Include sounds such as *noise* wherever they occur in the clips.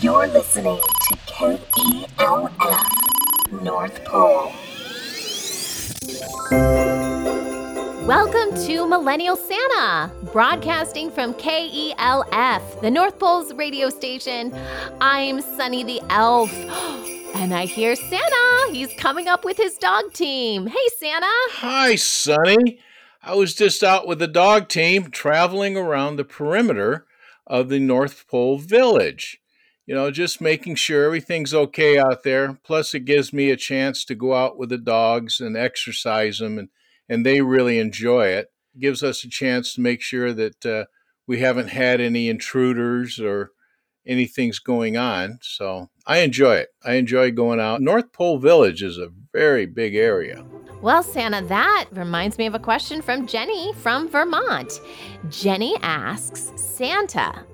You're listening to KELF North Pole. Welcome to Millennial Santa, broadcasting from KELF, the North Pole's radio station. I'm Sunny the Elf. *gasps* And I hear Santa. He's coming up with his dog team. Hey, Santa. Hi, Sunny. I was just out with the dog team traveling around the perimeter of the North Pole Village. You know, just making sure everything's okay out there. Plus, it gives me a chance to go out with the dogs and exercise them, and, and they really enjoy it. it gives us a chance to make sure that uh, we haven't had any intruders or anything's going on. So I enjoy it. I enjoy going out. North Pole Village is a very big area. Well, Santa, that reminds me of a question from Jenny from Vermont. Jenny asks Santa,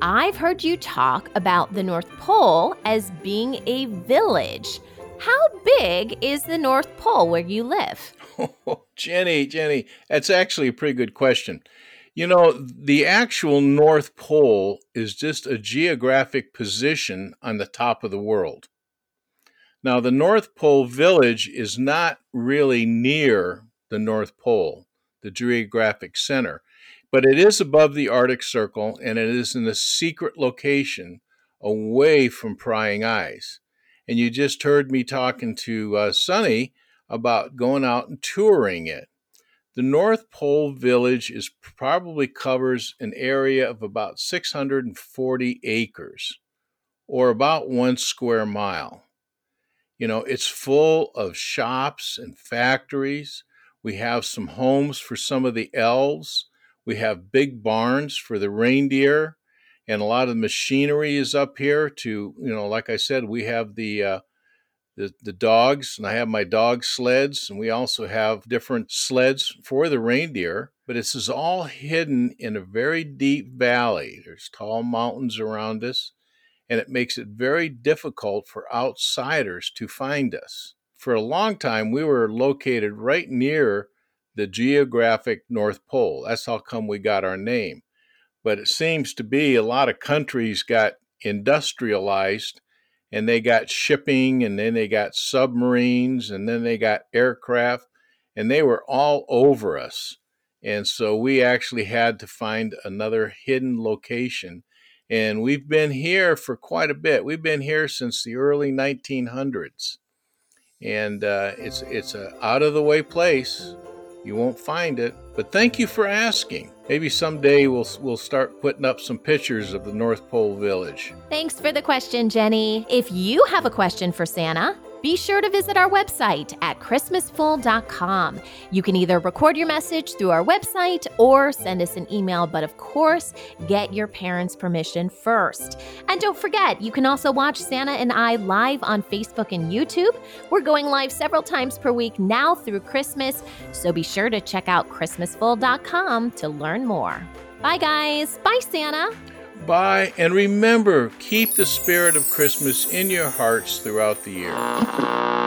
I've heard you talk about the North Pole as being a village. How big is the North Pole where you live? Oh, *laughs* Jenny, Jenny, that's actually a pretty good question. You know, the actual North Pole is just a geographic position on the top of the world. Now, the North Pole Village is not really near the North Pole, the geographic center, but it is above the Arctic Circle and it is in a secret location away from prying eyes. And you just heard me talking to uh, Sunny about going out and touring it. The North Pole Village is probably covers an area of about 640 acres or about one square mile. You know, it's full of shops and factories. We have some homes for some of the elves. We have big barns for the reindeer, and a lot of machinery is up here to, you know, like I said, we have the uh, the, the dogs, and I have my dog sleds, and we also have different sleds for the reindeer. But this is all hidden in a very deep valley. There's tall mountains around us, and it makes it very difficult for outsiders to find us. For a long time, we were located right near the geographic North Pole. That's how come we got our name. But it seems to be a lot of countries got industrialized and they got shipping and then they got submarines and then they got aircraft and they were all over us. And so we actually had to find another hidden location and we've been here for quite a bit. We've been here since the early 1900s, and uh, it's it's a out of the way place. You won't find it, but thank you for asking. Maybe someday we'll we'll start putting up some pictures of the North Pole Village. Thanks for the question, Jenny. If you have a question for Santa, be sure to visit our website at christmasfull.com. You can either record your message through our website or send us an email, but of course, get your parents' permission first. And don't forget, you can also watch Santa and I live on Facebook and YouTube. We're going live several times per week now through Christmas, so be sure to check out christmasfull.com to learn more. Bye, guys. Bye, Santa. Bye, and remember, keep the spirit of Christmas in your hearts throughout the year.